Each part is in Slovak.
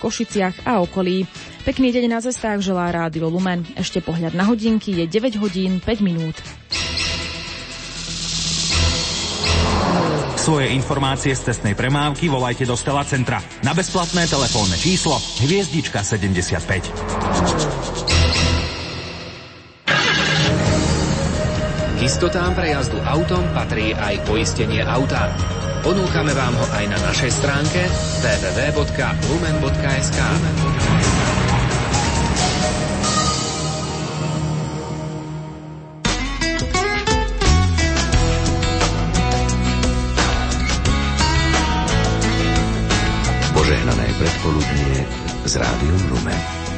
Košiciach a okolí. Pekný deň na cestách želá Rádio Lumen. Ešte pohľad na hodinky je 9 hodín 5 minút. Svoje informácie z cestnej premávky volajte do Stela Centra na bezplatné telefónne číslo Hviezdička 75. Istotám prejazdu autom patrí aj poistenie auta. Ponúkame vám ho aj na našej stránke www.lumen.sk. Požehnané predpoludnie z Rádiom Lumen.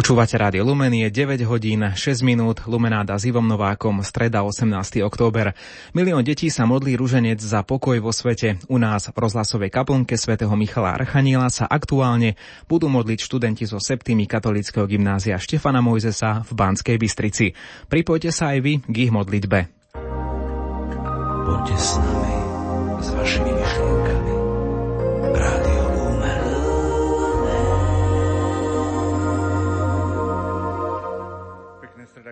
Počúvate Rádio Lumen, je 9 hodín 6 minút, Lumenáda s Ivom Novákom, streda 18. október. Milión detí sa modlí ruženec za pokoj vo svete. U nás v rozhlasovej kaplnke svätého Michala Archaniela sa aktuálne budú modliť študenti zo septými katolického gymnázia Štefana Mojzesa v Banskej Bystrici. Pripojte sa aj vy k ich modlitbe. Poďte s nami, s vašimi myšlienkami.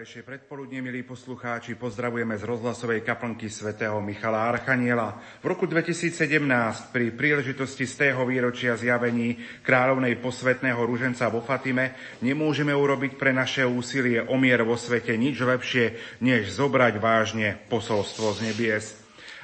Stredajšie predpoludne, milí poslucháči, pozdravujeme z rozhlasovej kaplnky svätého Michala Archaniela. V roku 2017 pri príležitosti z tého výročia zjavení kráľovnej posvetného ruženca vo Fatime nemôžeme urobiť pre naše úsilie o mier vo svete nič lepšie, než zobrať vážne posolstvo z nebies.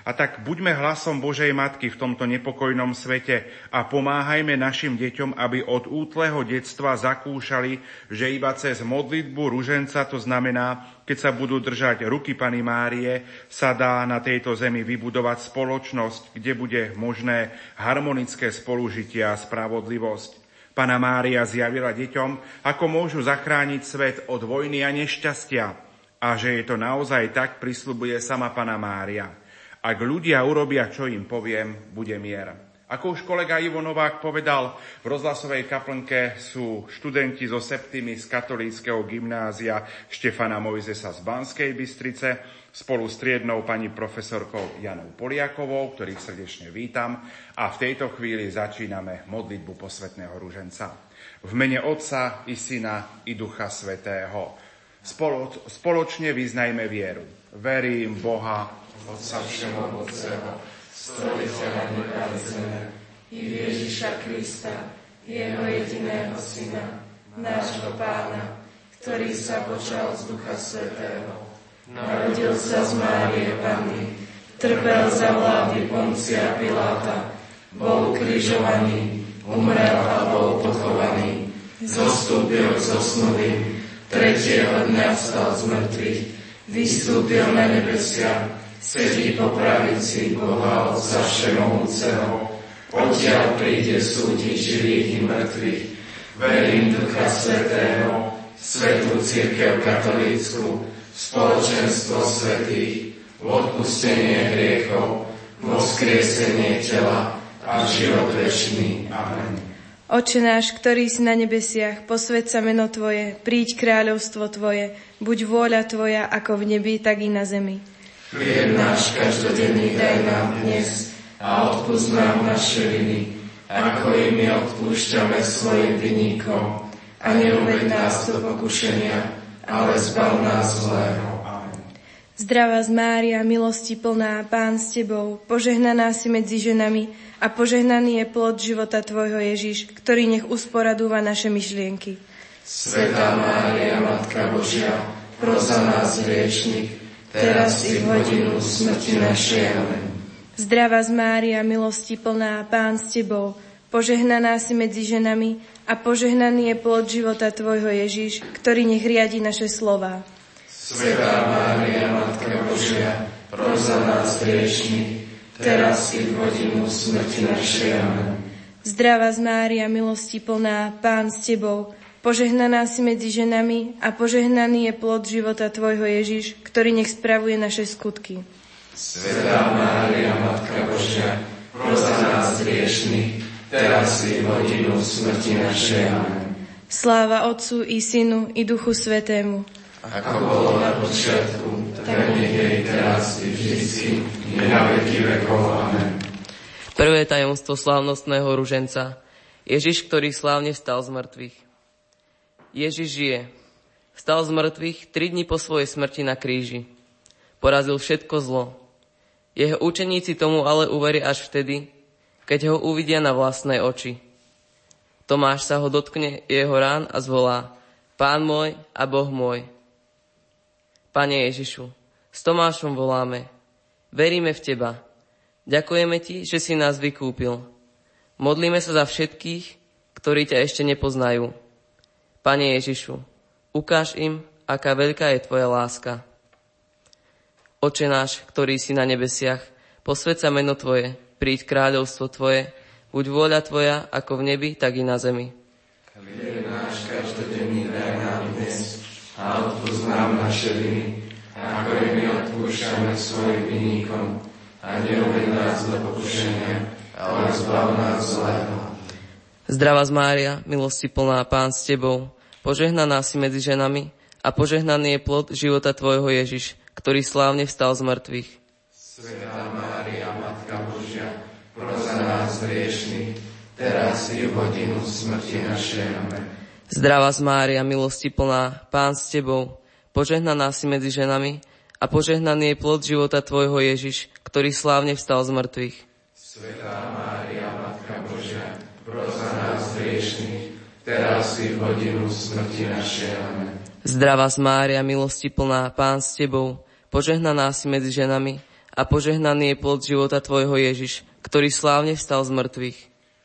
A tak buďme hlasom Božej Matky v tomto nepokojnom svete a pomáhajme našim deťom, aby od útleho detstva zakúšali, že iba cez modlitbu ruženca, to znamená, keď sa budú držať ruky Pany Márie, sa dá na tejto zemi vybudovať spoločnosť, kde bude možné harmonické spolužitie a spravodlivosť. Pana Mária zjavila deťom, ako môžu zachrániť svet od vojny a nešťastia. A že je to naozaj tak, prislubuje sama Pana Mária. Ak ľudia urobia, čo im poviem, bude mier. Ako už kolega Ivo Novák povedal, v rozhlasovej kaplnke sú študenti zo septými z katolíckého gymnázia Štefana Mojzesa z Banskej Bystrice spolu s triednou pani profesorkou Janou Poliakovou, ktorých srdečne vítam. A v tejto chvíli začíname modlitbu posvetného ruženca. V mene Otca i Syna i Ducha Svetého. spoločne vyznajme vieru. Verím Boha, Otca Všemohúceho, Stvoriteľa neba i zeme, i Ježiša Krista, Jeho jediného Syna, nášho Pána, ktorý sa počal z Ducha Svetého. Narodil sa z Márie Panny, trpel za vlády Poncia Piláta, bol križovaný, umrel a bol pochovaný, zostúpil zo snuvy, tretieho dňa vstal z mŕtvych, vystúpil na nebesia, sedí po pravici Boha Otca Všemohúceho, odtiaľ príde súdiť živých i mŕtvych. Verím Ducha Svetého, Svetú Církev Katolícku, spoločenstvo svetých, odpustenie hriechov, vo skriesenie tela a život večný. Amen. Oče náš, ktorý si na nebesiach, posved sa meno Tvoje, príď kráľovstvo Tvoje, buď vôľa Tvoja ako v nebi, tak i na zemi. Chlieb náš každodenný daj nám dnes a odpúsť nám naše viny, ako i my odpúšťame svojim vinníkom. A neuved nás do pokušenia, ale zbav nás zlého. Zdravá z Mária, milosti plná, Pán s Tebou, požehnaná si medzi ženami a požehnaný je plod života Tvojho Ježiš, ktorý nech usporadúva naše myšlienky. Svetá Mária, Matka Božia, proza nás hriešných, teraz i v hodinu smrti našej. Amen. Zdravá z Mária, milosti plná, Pán s Tebou, požehnaná si medzi ženami a požehnaný je plod života Tvojho Ježiš, ktorý nech riadi naše slova. Svetá Mária, Matka Božia, pros za nás hriešných, teraz i v hodinu smrti našej. Amen. Zdravá z Mária, milosti plná, Pán s Tebou, Požehnaná si medzi ženami a požehnaný je plod života Tvojho Ježiš, ktorý nech spravuje naše skutky. Svetá Mária, Matka Božia, proza nás hriešných, teraz i v hodinu smrti našej. Amen. Sláva Otcu i Synu i Duchu Svetému. Ako bolo na počiatku, tak nech jej teraz i vždycky, i na veky vekov. Amen. Prvé tajomstvo slávnostného ruženca. Ježiš, ktorý slávne vstal z mŕtvych. Ježiš žije. Vstal z mŕtvych tri dni po svojej smrti na kríži. Porazil všetko zlo. Jeho učeníci tomu ale uveria až vtedy, keď ho uvidia na vlastné oči. Tomáš sa ho dotkne jeho rán a zvolá Pán môj a Boh môj. Pane Ježišu, s Tomášom voláme. Veríme v Teba. Ďakujeme Ti, že si nás vykúpil. Modlíme sa za všetkých, ktorí ťa ešte nepoznajú. Pane Ježišu, ukáž im, aká veľká je Tvoja láska. Oče náš, ktorý si na nebesiach, posved meno Tvoje, príď kráľovstvo Tvoje, buď vôľa Tvoja ako v nebi, tak i na zemi. Chlieb náš každodenný daj nám dnes a odpúsť nám naše viny, ako i my odpúšťame svojim vinníkom. A neuved nás do pokušenia, ale zbav nás zlého. Zdravá z Mária, milosti plná Pán s Tebou, požehnaná si medzi ženami a požehnaný je plod života Tvojho Ježiš, ktorý slávne vstal z mŕtvych. Svetá Mária, Matka Božia, proza nás hriešných, teraz i v hodinu smrti našej. Amen. Zdravá z Mária, milosti plná, Pán s Tebou, požehnaná si medzi ženami a požehnaný je plod života Tvojho Ježiš, ktorý slávne vstal z mŕtvych. Svetá Mária, Proza nás hriešných, teraz i v hodinu smrti našej. Amen. Zdravá Mária, milosti plná, Pán s Tebou, požehnaná si medzi ženami a požehnaný je plod života Tvojho Ježiš, ktorý slávne vstal z mŕtvych.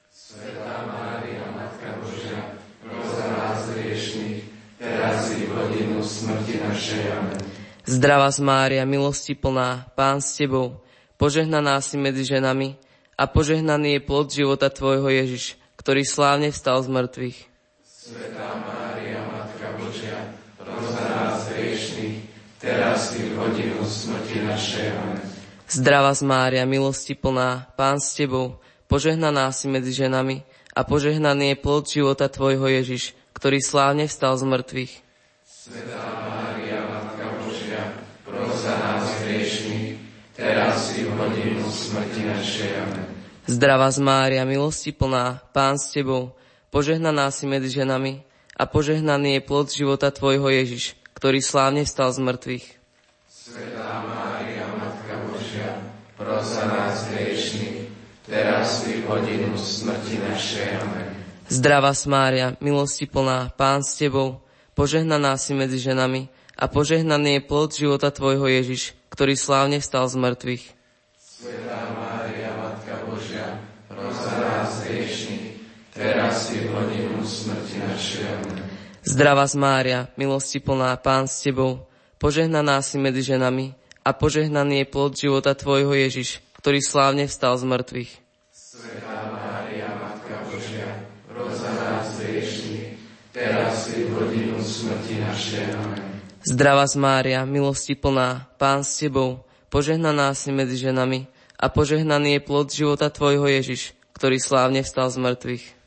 Svetá Mária, Matka Božia, proza nás hriešných, teraz i v hodinu smrti našej. Amen. Zdravá z Mária, milosti plná, Pán s Tebou, požehnaná si medzi ženami a požehnaný je plod života Tvojho Ježiš, ktorý slávne vstal z mŕtvych. Svetá Mária, Matka Božia, proza nás hriešných, teraz i v hodinu smrti našej. Zdravá z Mária, milosti plná, Pán s Tebou, požehnaná si medzi ženami a požehnaný je plod života Tvojho Ježiš, ktorý slávne vstal z mŕtvych. Svetá Mária, Matka Božia, proza nás hriešných, teraz i v hodinu smrti našej. Amen. Zdravá z Mária, milosti plná, Pán s Tebou, požehnaná si medzi ženami a požehnaný je plod života Tvojho Ježiš, ktorý slávne vstal z mŕtvych. Svetá Mária, Matka Božia, proza nás hriešných, teraz i hodinu smrti našej. Amen. Zdravá Mária, milosti plná, Pán s Tebou, požehnaná si medzi ženami a požehnaný je plod života Tvojho Ježiš, ktorý slávne vstal z mŕtvych. Svetá Mária, teraz i v hodinu smrti našej. Zdravá z Mária, milosti plná, Pán s Tebou, požehnaná si medzi ženami a požehnaný je plod života Tvojho Ježiš, ktorý slávne vstal z mŕtvych. Svetá Mária, Matka Božia, proza nás hriešných, teraz i v hodinu smrti našej. Amen. Zdravá z Mária, milosti plná, Pán s Tebou, požehnaná si medzi ženami a požehnaný je plod života Tvojho Ježiš, ktorý slávne vstal z mŕtvych.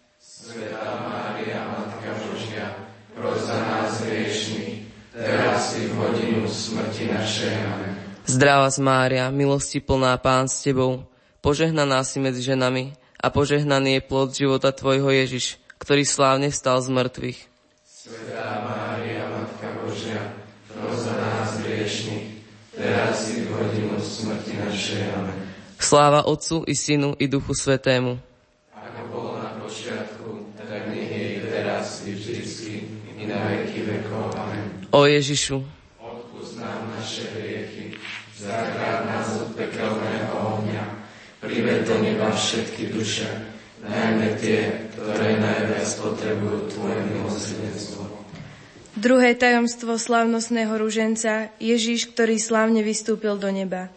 Svetá Mária, Matka Božia, proza nás hriešných, teraz i v hodinu smrti našej. Amen. Zdravá Mária, milosti plná, Pán s Tebou, požehnaná si medzi ženami a požehnaný je plod života Tvojho Ježiš, ktorý slávne vstal z mŕtvych. Svetá Mária, Matka Božia, proza nás hriešných, teraz i v hodinu smrti našej. Amen. Sláva Otcu i Synu i Duchu Svetému. O Ježišu, Odpúsť nám naše hriechy, zachráň nás od pekelného ohňa, prived do neba všetky duše, najmä tie, ktoré najviac potrebujú Tvoje milosrdenstvo. Druhé tajomstvo slávnostného ruženca Ježiš, ktorý slávne vystúpil do neba.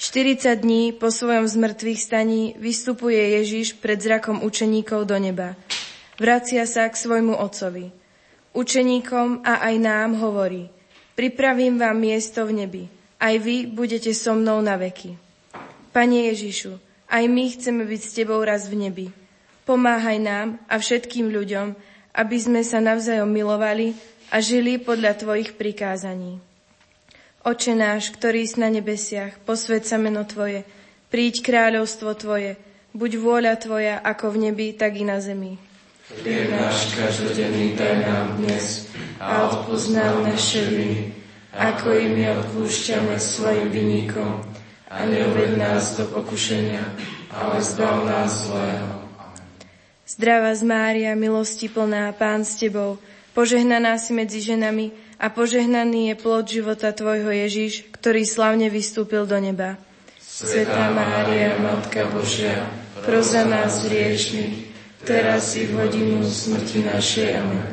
40 dní po svojom zmrtvých staní vystupuje Ježiš pred zrakom učeníkov do neba. Vracia sa k svojmu otcovi. Učeníkom a aj nám hovorí, pripravím vám miesto v nebi, aj vy budete so mnou na veky. Pane Ježišu, aj my chceme byť s Tebou raz v nebi. Pomáhaj nám a všetkým ľuďom, aby sme sa navzájom milovali a žili podľa Tvojich prikázaní. Oče náš, ktorý si na nebesiach, posved sa meno Tvoje, príď kráľovstvo Tvoje, buď vôľa Tvoja ako v nebi, tak i na zemi. Chlieb náš každodenný daj nám dnes a odpúsť nám naše viny, ako i my odpúšťame svojim vinníkom. A neuved nás do pokušenia, ale zbav nás zlého. Zdravá z Mária, milosti plná, Pán s Tebou, požehnaná si medzi ženami a požehnaný je plod života Tvojho Ježiš, ktorý slavne vystúpil do neba. Svetá Mária, Matka Božia, pros za nás hriešných, teraz i v hodinu smrti našej. Amen.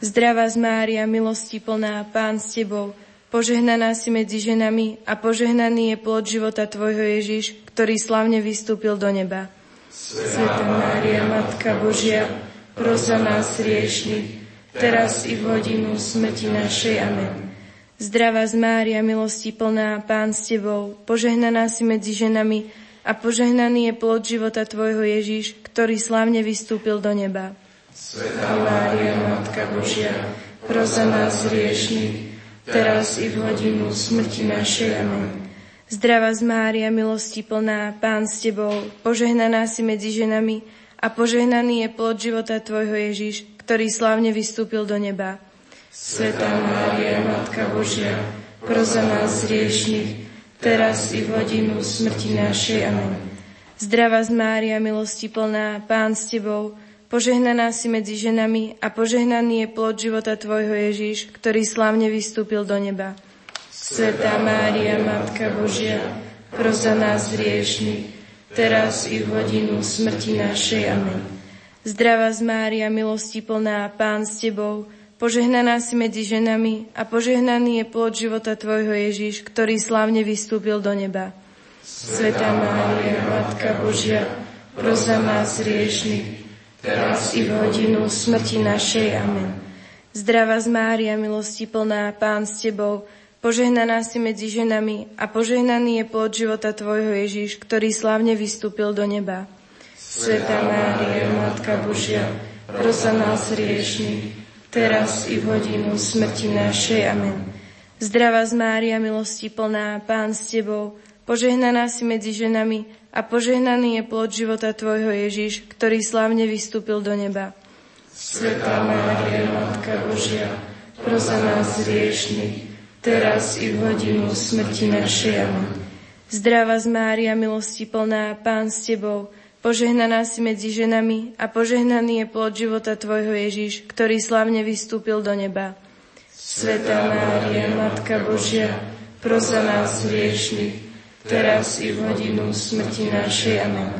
Zdravá z Mária, milosti plná, Pán s Tebou, požehnaná si medzi ženami a požehnaný je plod života Tvojho Ježiš, ktorý slavne vystúpil do neba. Svetá Mária, Matka Božia, pros za nás hriešných, teraz i v hodinu smrti našej. Amen. Zdravá z Mária, milosti plná, Pán s Tebou, požehnaná si medzi ženami a požehnaný je plod života Tvojho Ježiš, ktorý slávne vystúpil do neba. Svetá Mária, Matka Božia, pros za nás hriešných, teraz i v hodinu smrti našej. Amen. Zdravá z Mária, milosti plná, Pán s Tebou, požehnaná si medzi ženami a požehnaný je plod života Tvojho Ježiš, ktorý slávne vystúpil do neba. Svetá Mária, Matka Božia, pros za nás hriešných, teraz i v hodinu smrti našej. Amen. Zdravá z Mária, milosti plná, Pán s Tebou, požehnaná si medzi ženami a požehnaný je plod života Tvojho Ježiš, ktorý slávne vystúpil do neba. Svetá Mária, Matka Božia, pros nás hriešných, teraz i v hodinu smrti našej. Amen. Zdravá z Mária, milosti plná, Pán s Tebou, požehnaná si medzi ženami a požehnaný je plod života Tvojho Ježiš, ktorý slávne vystúpil do neba. Sveta Mária, Matka Božia, pros za nás riešných, teraz i v hodinu smrti našej. Amen. Zdravá z Mária, milosti plná, Pán s Tebou, požehnaná si medzi ženami a požehnaný je plod života Tvojho Ježiš, ktorý slávne vystúpil do neba. Sveta Mária, Matka Božia, pros za nás hriešných, teraz i v hodinu smrti našej. Amen. Zdravá z Mária, milosti plná, Pán s Tebou, požehnaná si medzi ženami a požehnaný je plod života Tvojho Ježiš, ktorý slávne vystúpil do neba. Sveta Mária, Matka Božia, pros za nás hriešných, teraz i v hodinu smrti našej. Zdravá z Mária, milosti plná, Pán s Tebou, Požehnaná si medzi ženami a požehnaný je plod života Tvojho Ježiš, ktorý slavne vystúpil do neba. Sveta Mária, Matka Božia, pros za nás hriešných, teraz i v hodinu smrti našej. Amen.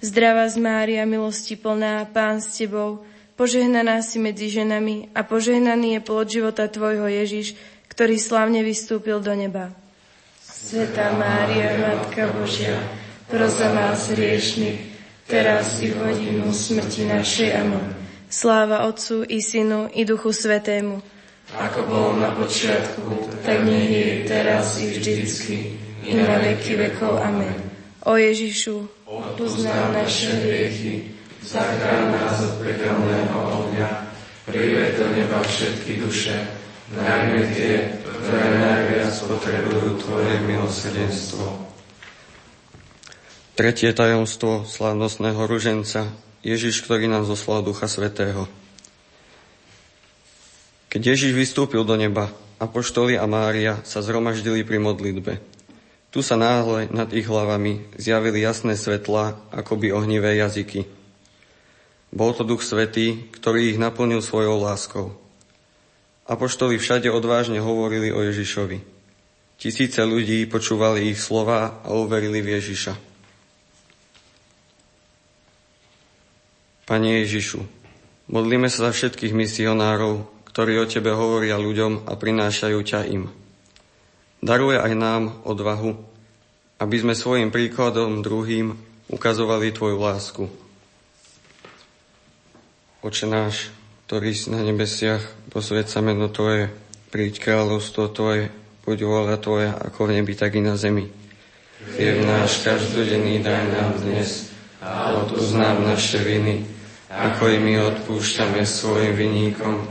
Zdravá z Mária, milosti plná, Pán s Tebou, požehnaná si medzi ženami a požehnaný je plod života Tvojho Ježiš, ktorý slavne vystúpil do neba. Sveta Mária, Matka Božia, pros za nás hriešných, teraz i v hodinu smrti našej. Amen. Sláva Otcu i Synu i Duchu Svetému. Ako bolo na počiatku, tak nech je teraz i vždycky, i na veky vekov. Amen. O Ježišu, uznám naše hriechy, zachráň nás od pekelného ohňa, prived do neba všetky duše, najmä tie, ktoré najviac potrebujú Tvoje milosrdenstvo. Tretie tajomstvo slávnostného ruženca, Ježiš, ktorý nám zoslal Ducha Svetého. Keď Ježiš vystúpil do neba, apoštoli a Mária sa zhromaždili pri modlitbe. Tu sa náhle nad ich hlavami zjavili jasné svetlá, akoby ohnivé jazyky. Bol to Duch Svetý, ktorý ich naplnil svojou láskou. Apoštoli všade odvážne hovorili o Ježišovi. Tisíce ľudí počúvali ich slova a uverili v Ježiša. Pane Ježišu, modlíme sa za všetkých misionárov, ktorí o Tebe hovoria ľuďom a prinášajú ťa im. Daruje aj nám odvahu, aby sme svojim príkladom druhým ukazovali Tvoju lásku. Oče náš, ktorý si na nebesiach, posved sa meno Tvoje, príď kráľovstvo Tvoje, buď vôľa Tvoja, ako v nebi, tak i na zemi. Chlieb náš každodenný daj nám dnes a odpúsť naše viny, ako i my odpúšťame svojim vinníkom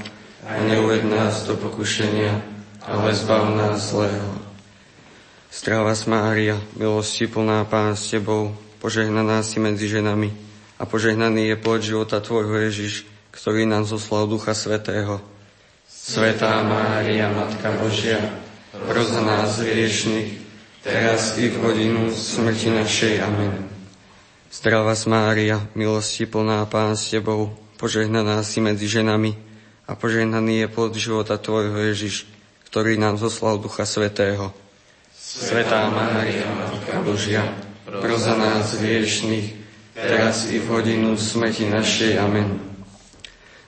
a neuved nás do pokušenia, ale zbav nás zlého. Zdravá Mária, milosti plná Pán s Tebou, požehnaná si medzi ženami a požehnaný je plod života Tvojho Ježiš, ktorý nám zoslal Ducha Svetého. Svetá Mária, Matka Božia, pros nás hriešných, teraz i v hodinu smrti našej. Amen. Zdravá Mária, milosti plná Pán s Tebou, požehnaná si medzi ženami a požehnaný je plod života Tvojho Ježiš, ktorý nám zoslal Ducha Svetého. Svetá Mária, Matka Božia, pros za nás hriešných, teraz i v hodinu smrti našej. Amen.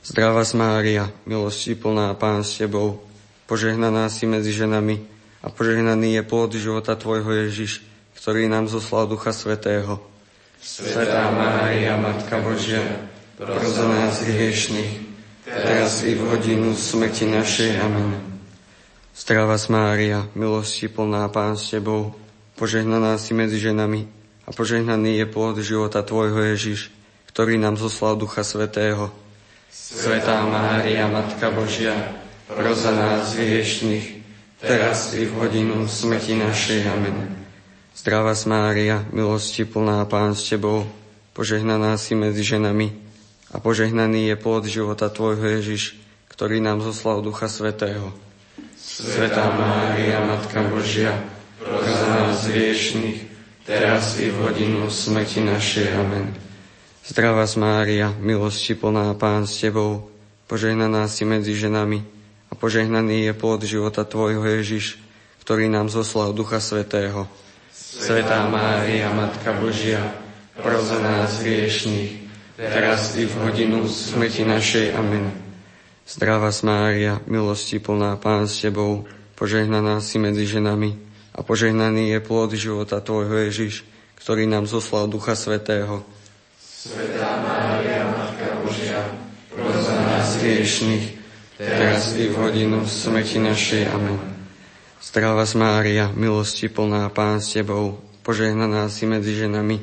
Zdravá Mária, milosti plná Pán s Tebou, požehnaná si medzi ženami a požehnaný je plod života Tvojho Ježiš, ktorý nám zoslal Ducha Svetého. Svetá Mária, Matka Božia, pros za nás hriešných, teraz i v hodinu smrti našej. Amen. Zdravá Mária, milosti plná Pán s Tebou, požehnaná si medzi ženami a požehnaný je plod života Tvojho Ježiš, ktorý nám zoslal Ducha Svetého. Svetá Mária, Matka Božia, pros za nás hriešných, teraz i v hodinu smrti našej. Amen. Zdravá Mária, milosti plná Pán s Tebou, požehnaná si medzi ženami a požehnaný je plod života Tvojho Ježiš, ktorý nám zoslal Ducha Svetého. Svetá Mária, Matka Božia, pros nás hriešných, teraz i v hodinu smrti našej. Amen. Zdravá Mária, milosti plná Pán s Tebou, požehnaná si medzi ženami a požehnaný je plod života Tvojho Ježiš, ktorý nám zoslal Ducha Svetého. Svetá Mária, Matka Božia, pros nás hriešných, teraz i v hodinu smrti našej. Amen. Zdravá Mária, milosti plná Pán s Tebou, požehnaná si medzi ženami a požehnaný je plod života Tvojho Ježiš, ktorý nám zoslal Ducha Svetého. Svetá Mária, Matka Božia, pros za nás hriešných, teraz i v hodinu smrti našej. Amen. Zdravá Mária, milosti plná Pán s Tebou, požehnaná si medzi ženami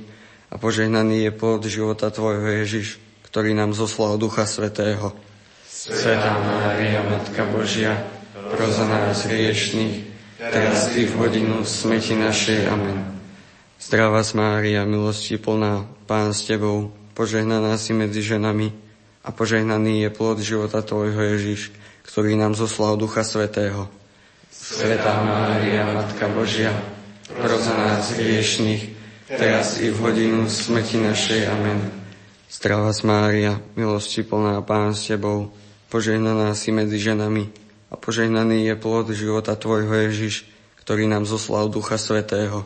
a požehnaný je plod života Tvojho Ježiš, ktorý nám zoslal Ducha Svetého. Svetá Mária, Matka Božia, pros za nás hriešných, teraz i v hodinu smrti našej. Amen. Zdravá Mária, milosti plná, Pán s Tebou, požehnaná si medzi ženami a požehnaný je plod života Tvojho Ježiš, ktorý nám zoslal Ducha Svetého. Svetá Mária, Matka Božia, pros za nás hriešných, teraz i v hodinu smrti našej. Amen. Zdravá Mária, milosti plná, Pán s Tebou, požehnaná si medzi ženami a požehnaný je plod života Tvojho Ježiš, ktorý nám zoslal Ducha Svetého.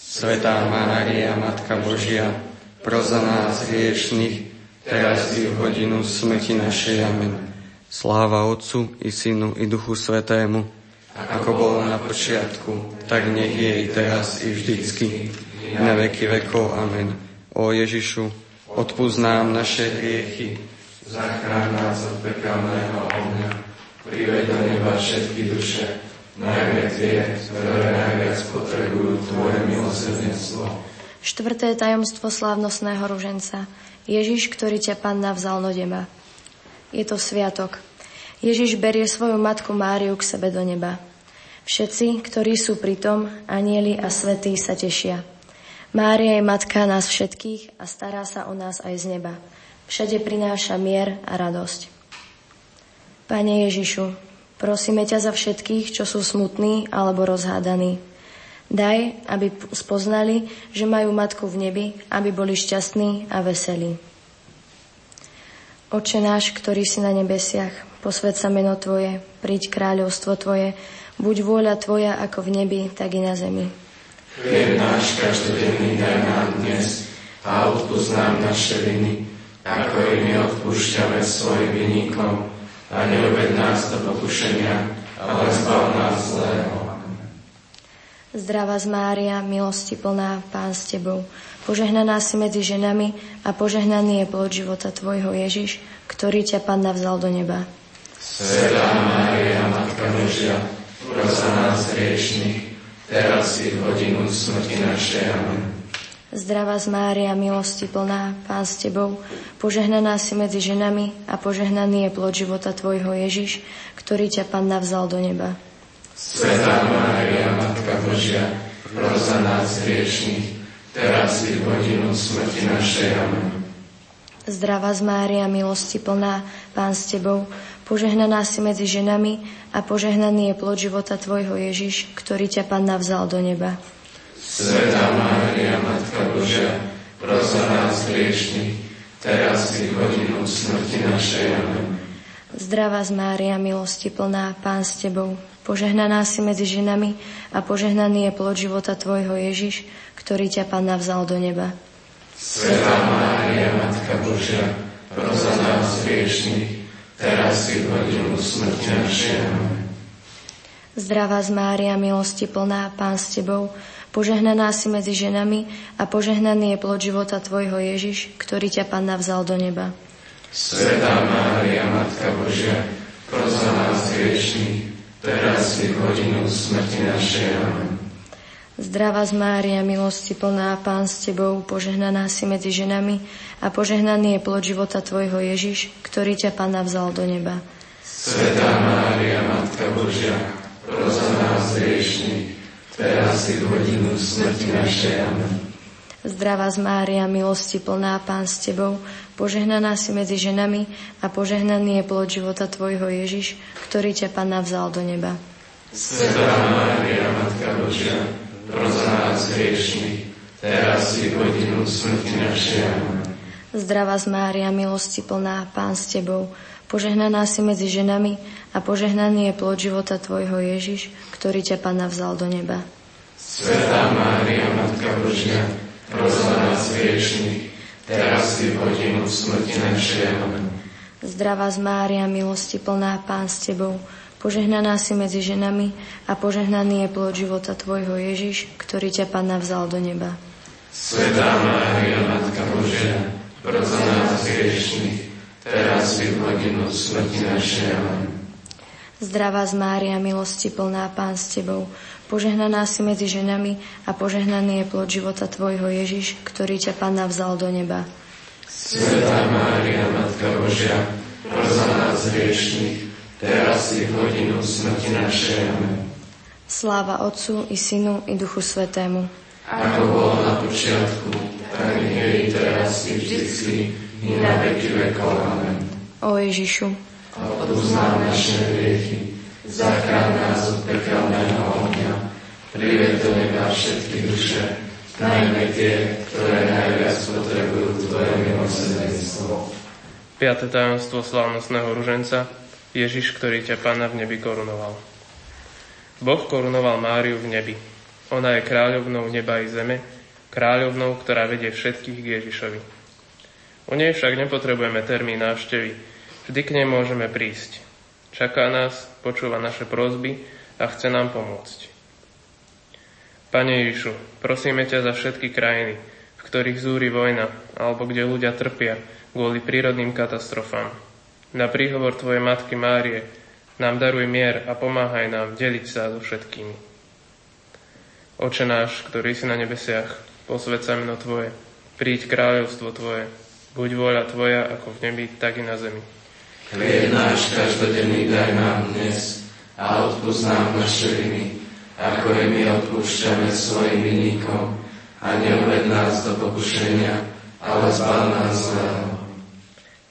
Svetá Mária, Matka Božia, pros za nás hriešných, teraz i v hodinu smrti našej. Amen. Sláva Otcu i Synu i Duchu Svetému, ako bolo na počiatku, tak nech je i teraz i vždycky, na veky vekov. Amen. O Ježišu, odpúsť nám naše hriechy, Zachráň nás od pekelného ohňa, priveď do neba všetky duše, najmä tie, ktoré najviac potrebujú Tvoje milosrdenstvo. Štvrté tajomstvo slávnostného ruženca. Ježiš, ktorý ťa Panna vzal do neba. Je to sviatok. Ježiš berie svoju matku Máriu k sebe do neba. Všetci, ktorí sú pritom, anieli a svetí sa tešia. Mária je matka nás všetkých a stará sa o nás aj z neba všade prináša mier a radosť. Pane Ježišu, prosíme ťa za všetkých, čo sú smutní alebo rozhádaní. Daj, aby spoznali, že majú matku v nebi, aby boli šťastní a veselí. Oče náš, ktorý si na nebesiach, posved sa meno Tvoje, príď kráľovstvo Tvoje, buď vôľa Tvoja ako v nebi, tak i na zemi. Chlieb náš každodenný daj nám dnes a odpúsť nám naše viny, ako i my odpúšťame svojim vynikom a neuved nás do pokušenia, ale zbav nás zlého. Zdravá z Mária, milosti plná, Pán s Tebou, požehnaná si medzi ženami a požehnaný je plod života Tvojho Ježiš, ktorý ťa Pán navzal do neba. Svetá Mária, Matka Božia, pros za nás hriešných, teraz i v hodinu smrti našej. Amen. Zdravá z Mária, milosti plná, Pán s Tebou, požehnaná si medzi ženami a požehnaný je plod života Tvojho Ježiš, ktorý ťa Pán navzal do neba. Svetá Mária, Matka Božia, pros za nás hriešných, teraz i v hodinu smrti našej. Amen. Zdravá z Mária, milosti plná, Pán s Tebou, požehnaná si medzi ženami a požehnaný je plod života Tvojho Ježiš, ktorý ťa Pán navzal do neba. Svetá Mária, Matka Božia, pros za nás hriešných, teraz i v hodinu smrti našej. Amen. Zdravá z Mária, milosti plná, Pán s Tebou, požehnaná si medzi ženami a požehnaný je plod života Tvojho Ježiš, ktorý ťa Pán navzal do neba. Svetá Mária, Matka Božia, pros za nás hriešných, teraz i v hodinu smrti našej. Zdravá z Mária, milosti plná, Pán s Tebou, požehnaná si medzi ženami a požehnaný je plod života Tvojho Ježiš, ktorý ťa Pán navzal do neba. Svetá Mária, Matka Božia, pros za nás hriešných, teraz i v hodinu smrti našej. Amen. Zdravá z Mária, milosti plná, Pán s Tebou, požehnaná si medzi ženami a požehnaný je plod života Tvojho Ježiš, ktorý ťa Pán navzal do neba. Svetá Mária, Matka Božia, pros za nás hriešných, teraz i v hodinu smrti našej. Amen. Zdravá z Mária, milosti plná, Pán s Tebou, požehnaná si medzi ženami a požehnaný je plod života Tvojho Ježiš, ktorý ťa Pán navzal do neba. Svetá Mária, Matka Božia, pros nás hriešných, teraz i v hodinu smrti našej. Zdravá z Mária, milosti plná, Pán s Tebou, požehnaná si medzi ženami a požehnaný je plod života Tvojho Ježiš, ktorý ťa Pán navzal do neba. Svetá Mária, Matka Božia, pros nás hriešných, teraz i v hodinu smrti našej. Amen. Zdravá z Mária, milosti plná, Pán s Tebou, požehnaná si medzi ženami a požehnaný je plod života Tvojho Ježiš, ktorý ťa Pán navzal do neba. Svetá Mária, Matka Božia, pros za nás hriešných, teraz i v hodinu smrti našej. Amen. Zdravá z Mária, milosti plná, Pán s Tebou, požehnaná si medzi ženami a požehnaný je plod života Tvojho Ježiš, ktorý ťa Pán navzal do neba. Svetá Mária, Matka Božia, pros za nás hriešných, teraz i v hodinu smrti našej. Amen. Sláva Otcu i Synu i Duchu Svetému. Ako bolo na počiatku, tak je i teraz i vždycky, i na veky vekov. Amen. O Ježišu, Odpúsť nám naše hriechy, zachráň nás od pekelného ohňa, prived do neba všetky duše, najmä tie, ktoré najviac potrebujú Tvoje milosrdenstvo. Piaté tajomstvo slávnostného ruženca Ježiš, ktorý ťa Pána v nebi korunoval. Boh korunoval Máriu v nebi. Ona je kráľovnou neba i zeme, kráľovnou, ktorá vedie všetkých k Ježišovi. U nej však nepotrebujeme termín návštevy, vždy k nej môžeme prísť. Čaká nás, počúva naše prosby a chce nám pomôcť. Pane Ježišu, prosíme ťa za všetky krajiny, v ktorých zúri vojna alebo kde ľudia trpia kvôli prírodným katastrofám. Na príhovor Tvojej Matky Márie nám daruj mier a pomáhaj nám deliť sa so všetkými. Oče náš, ktorý si na nebesiach, posved sa meno Tvoje, príď kráľovstvo Tvoje, buď vôľa Tvoja ako v nebi, tak i na zemi. Chlieb náš každodenný daj nám dnes a odpúsť nám naše viny, ako aj my odpúšťame svojim vinníkom a neuved nás do pokušenia, ale zbav nás zlého.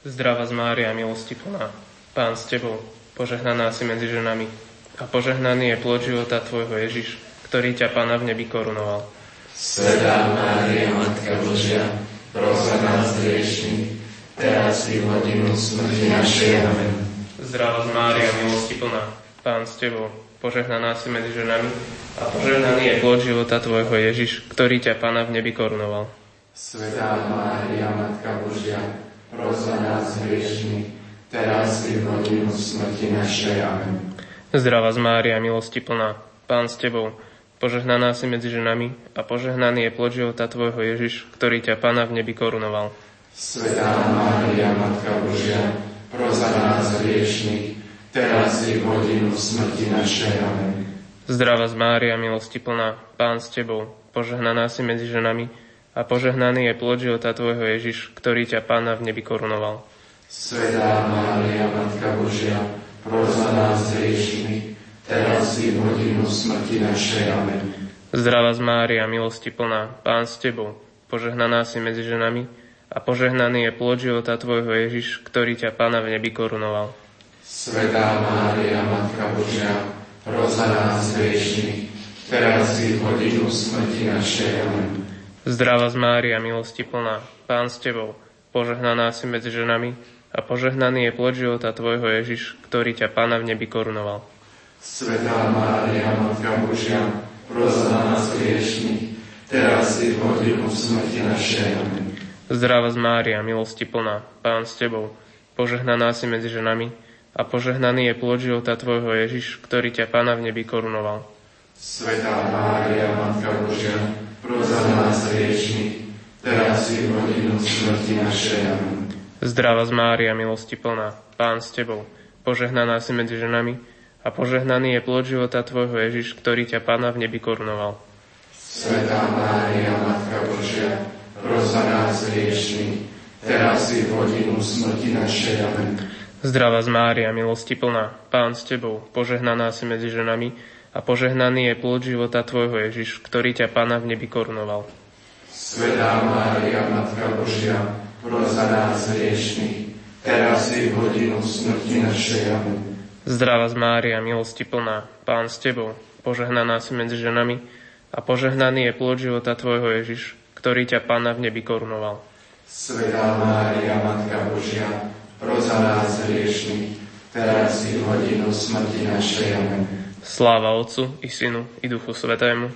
Zdravá z Mária, milosti plná, Pán s Tebou, požehnaná si medzi ženami a požehnaný je plod života Tvojho Ježiš, ktorý ťa Pána v nebi korunoval. Svetá Mária, Matka Božia, pros za nás hriešných, teraz i v hodinu smrti našej. Amen. Zdravá z Mária, milosti plná, Pán s Tebou, požehnaná si medzi ženami a požehnaný je plod života Tvojho Ježiš, ktorý ťa Pána v nebi korunoval. Svetá Mária, Matka Božia, pros za nás hriešných, teraz i v hodinu smrti našej. Amen. Zdravá z Mária, milosti plná, Pán s Tebou, požehnaná si medzi ženami a požehnaný je plod života Tvojho Ježiš, ktorý ťa Pána v nebi korunoval. Svetá Mária, Matka Božia, pros za nás hriešných, teraz i v hodinu smrti našej. Amen. Zdravá z Mária, milosti plná, Pán s Tebou, požehnaná si medzi ženami a požehnaný je plod života Tvojho Ježiš, ktorý ťa Pána v nebi korunoval. Svetá Mária, Matka Božia, pros za nás hriešných, teraz i v hodinu smrti našej. Amen. Zdravá z Mária, milosti plná, Pán s Tebou, požehnaná si medzi ženami a požehnaný je plod života Tvojho Ježiš, ktorý ťa Pána v nebi korunoval. Svetá Mária, Matka Božia, proza nás hriešných, teraz i v hodinu smrti našej. Amen. Zdravá z Mária, milosti plná, Pán s Tebou, požehnaná si medzi ženami a požehnaný je plod života Tvojho Ježiš, ktorý ťa Pána v nebi korunoval. Svetá Mária, Matka Božia, pros nás hriešných, teraz i v hodinu smrti našej. Amen. Zdravá z Mária, milosti plná, Pán s Tebou, požehnaná si medzi ženami a požehnaný je plod života Tvojho Ježiš, ktorý ťa Pána v nebi korunoval. Svetá Mária, Matka Božia, pros nás hriešných, teraz i v hodinu smrti našej. Amen. Zdravá z Mária, milosti plná, Pán s Tebou, požehnaná si medzi ženami a požehnaný je plod života Tvojho Ježiš, ktorý ťa Pána v nebi korunoval. Svetá Mária, Matka Božia, pros nás hriešných, teraz i v hodinu smrti našej. Amen. Zdravá z Mária, milosti plná, Pán s Tebou, požehnaná si medzi ženami a požehnaný je plod života Tvojho Ježiš, ktorý ťa Pána v nebi korunoval. Svetá Mária, Matka Božia, pros nás hriešných, teraz i v hodinu smrti našej. Amen. Zdravá z Mária, milosti plná, Pán s Tebou, požehnaná si medzi ženami a požehnaný je plod života Tvojho Ježiš, ktorý ťa Pána v nebi korunoval. Svetá Mária, Matka Božia, pros nás hriešných, teraz i v hodinu smrti našej. Amen. Sláva Otcu i Synu i Duchu Svetému,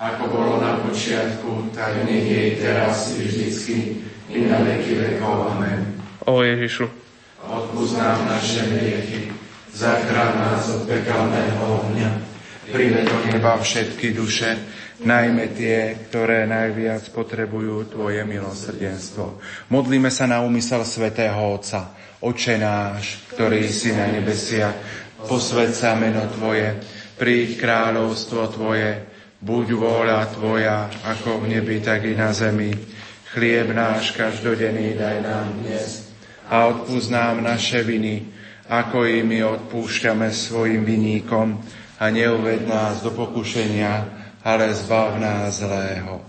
Ako bolo na počiatku, tak nech jej teraz i vždycky, i na veky vekov. Amen. O Ježišu, Odpúsť nám naše hriechy, zachráň nás od pekelného ohňa, Príde do neba všetky duše, najmä tie, ktoré najviac potrebujú Tvoje milosrdenstvo. Modlíme sa na úmysel Svetého Otca. Oče náš, ktorý si na nebesiach, posved sa meno Tvoje, príď kráľovstvo Tvoje, buď vôľa Tvoja, ako v nebi, tak i na zemi. Chlieb náš každodenný daj nám dnes a odpúsť nám naše viny, ako i my odpúšťame svojim viníkom a neuved nás do pokušenia, ale zbav nás zlého.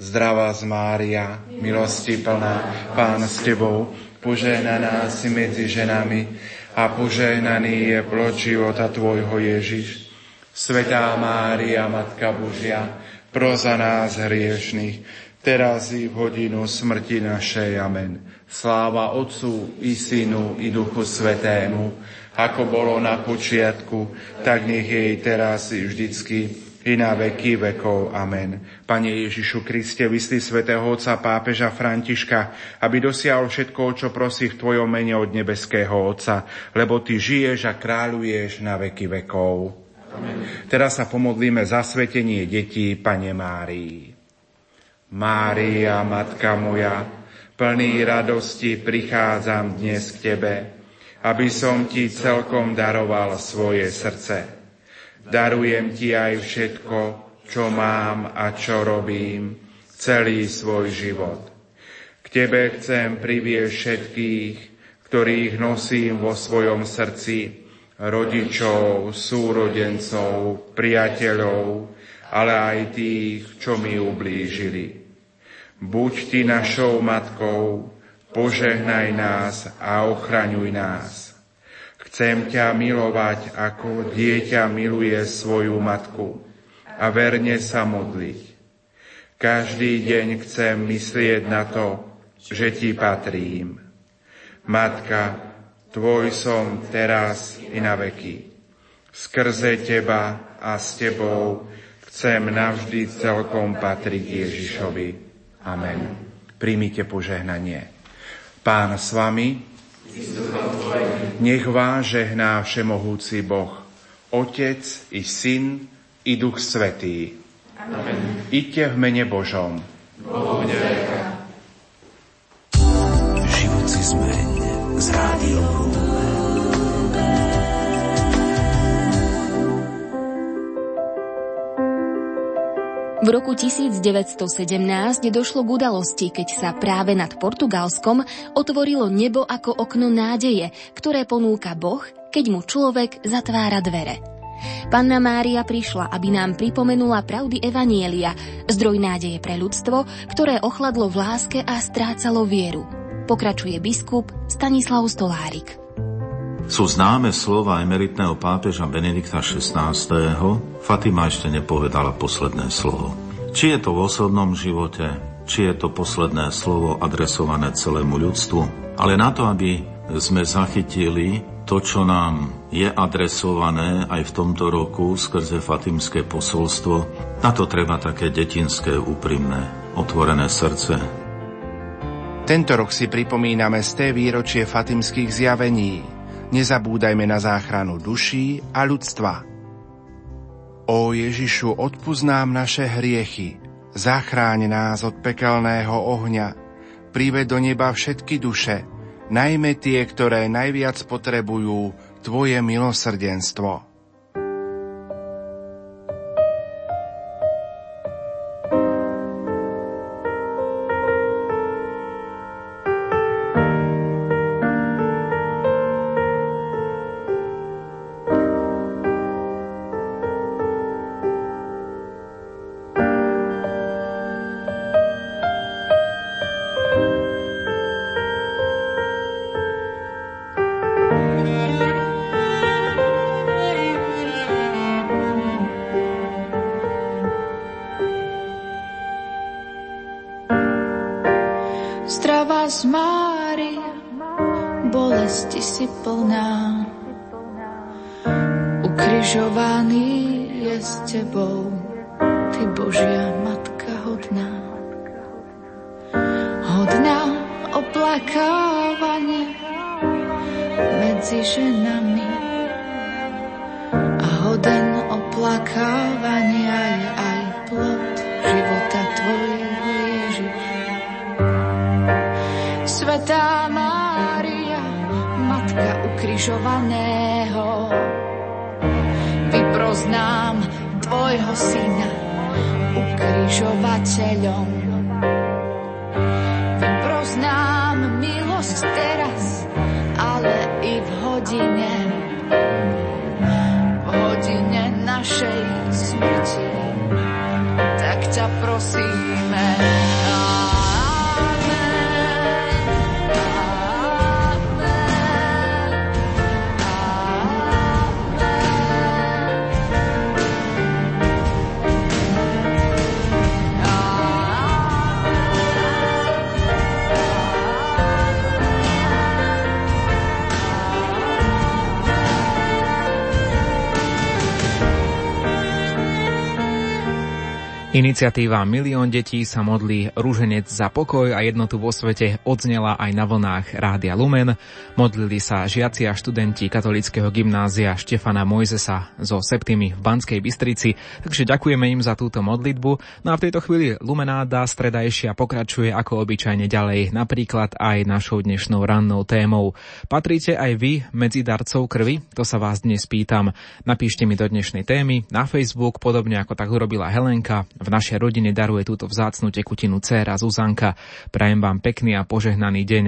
Zdravá z Mária, milosti plná, Pán s Tebou, požehnaná si medzi ženami a požehnaný je plod života Tvojho Ježiš. Svetá Mária, Matka Božia, proza nás hriešných, teraz i v hodinu smrti našej. Amen. Sláva Otcu i Synu i Duchu Svetému, ako bolo na počiatku, tak nech jej teraz i vždycky i na veky vekov. Amen. Pane Ježišu Kriste, vyslí svätého Otca pápeža Františka, aby dosiahol všetko, čo prosí v Tvojom mene od nebeského Otca, lebo Ty žiješ a kráľuješ na veky vekov. Teraz sa pomodlíme za svetenie detí Pane Márii. Mária, Matka moja, plný radosti prichádzam dnes k Tebe, aby som Ti celkom daroval svoje srdce. Darujem Ti aj všetko, čo mám a čo robím, celý svoj život. K Tebe chcem priviesť všetkých, ktorých nosím vo svojom srdci, rodičov, súrodencov, priateľov, ale aj tých, čo mi ublížili. Buď Ty našou matkou, požehnaj nás a ochraňuj nás. Chcem ťa milovať, ako dieťa miluje svoju matku a verne sa modliť. Každý deň chcem myslieť na to, že ti patrím. Matka, tvoj som teraz i na veky. Skrze teba a s tebou chcem navždy celkom patriť Ježišovi. Amen. Príjmite požehnanie. Pán s vami, nech vás žehná všemohúci Boh, Otec i Syn i Duch Svetý. Amen. Iďte v mene Božom. Bohu. Život si zmeň z rádiom roku 1917 došlo k udalosti, keď sa práve nad Portugalskom otvorilo nebo ako okno nádeje, ktoré ponúka Boh, keď mu človek zatvára dvere. Panna Mária prišla, aby nám pripomenula pravdy Evanielia, zdroj nádeje pre ľudstvo, ktoré ochladlo v láske a strácalo vieru. Pokračuje biskup Stanislav Stolárik. Sú známe slova emeritného pápeža Benedikta XVI. Fatima ešte nepovedala posledné slovo. Či je to v osobnom živote, či je to posledné slovo adresované celému ľudstvu, ale na to, aby sme zachytili to, čo nám je adresované aj v tomto roku skrze Fatimské posolstvo, na to treba také detinské, úprimné, otvorené srdce. Tento rok si pripomíname z té výročie Fatimských zjavení. Nezabúdajme na záchranu duší a ľudstva. O Ježišu, odpuznám naše hriechy, zachráň nás od pekelného ohňa, príve do neba všetky duše, najmä tie, ktoré najviac potrebujú Tvoje milosrdenstvo. oplakávanie medzi ženami a hoden oplakávania je aj plod života tvojho Ježiša. Svetá Mária, matka ukrižovaného, vyproznám tvojho syna ukrižovateľom. dosť teraz, ale i v hodine. Iniciatíva Milión detí sa modlí rúženec za pokoj a jednotu vo svete odznela aj na vlnách Rádia Lumen. Modlili sa žiaci a študenti katolického gymnázia Štefana Mojzesa zo Septimy v Banskej Bystrici, takže ďakujeme im za túto modlitbu. No a v tejto chvíli Lumenáda stredajšia pokračuje ako obyčajne ďalej, napríklad aj našou dnešnou rannou témou. Patríte aj vy medzi darcov krvi? To sa vás dnes pýtam. Napíšte mi do dnešnej témy na Facebook, podobne ako tak urobila Helenka. V našej rodine daruje túto vzácnu tekutinu dcéra Zuzanka. Prajem vám pekný a požehnaný deň.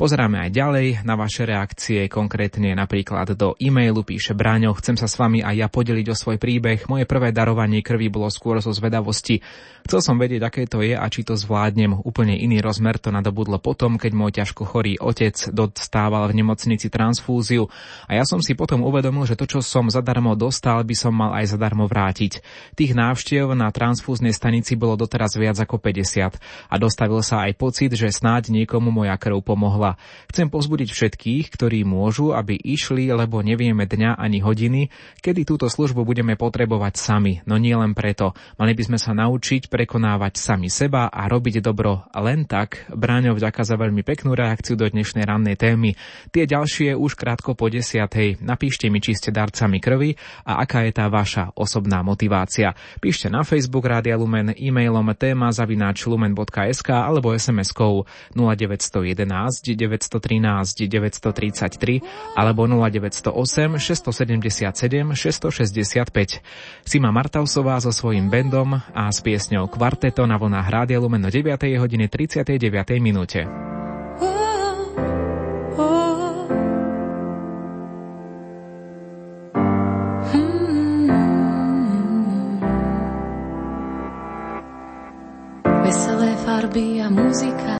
Pozeráme aj ďalej na vaše reakcie, konkrétne napríklad do e-mailu píše Bráňo, chcem sa s vami aj ja podeliť o svoj príbeh. Moje prvé darovanie krvi bolo skôr zo zvedavosti. Chcel som vedieť, aké to je a či to zvládnem. Úplne iný rozmer to nadobudlo potom, keď môj ťažko chorý otec dostával v nemocnici transfúziu. A ja som si potom uvedomil, že to, čo som zadarmo dostal, by som mal aj zadarmo vrátiť. Tých návštev na transfúznej transfúznej stanici bolo doteraz viac ako 50 a dostavil sa aj pocit, že snáď niekomu moja krv pomohla. Chcem pozbudiť všetkých, ktorí môžu, aby išli, lebo nevieme dňa ani hodiny, kedy túto službu budeme potrebovať sami, no nie len preto. Mali by sme sa naučiť prekonávať sami seba a robiť dobro len tak. Bráňo, vďaka za veľmi peknú reakciu do dnešnej rannej témy. Tie ďalšie už krátko po desiatej. Napíšte mi, či ste darcami krvi a aká je tá vaša osobná motivácia. Píšte na Facebook Rádia Rádia Lumen e-mailom téma zavináč lumen.sk alebo SMS-kou 0911 913 933 alebo 0908 677 665. Sima Martausová so svojím bendom a s piesňou Kvarteto na vlnách Rádia Lumen do 9. hodiny 39. minúte. Be a música.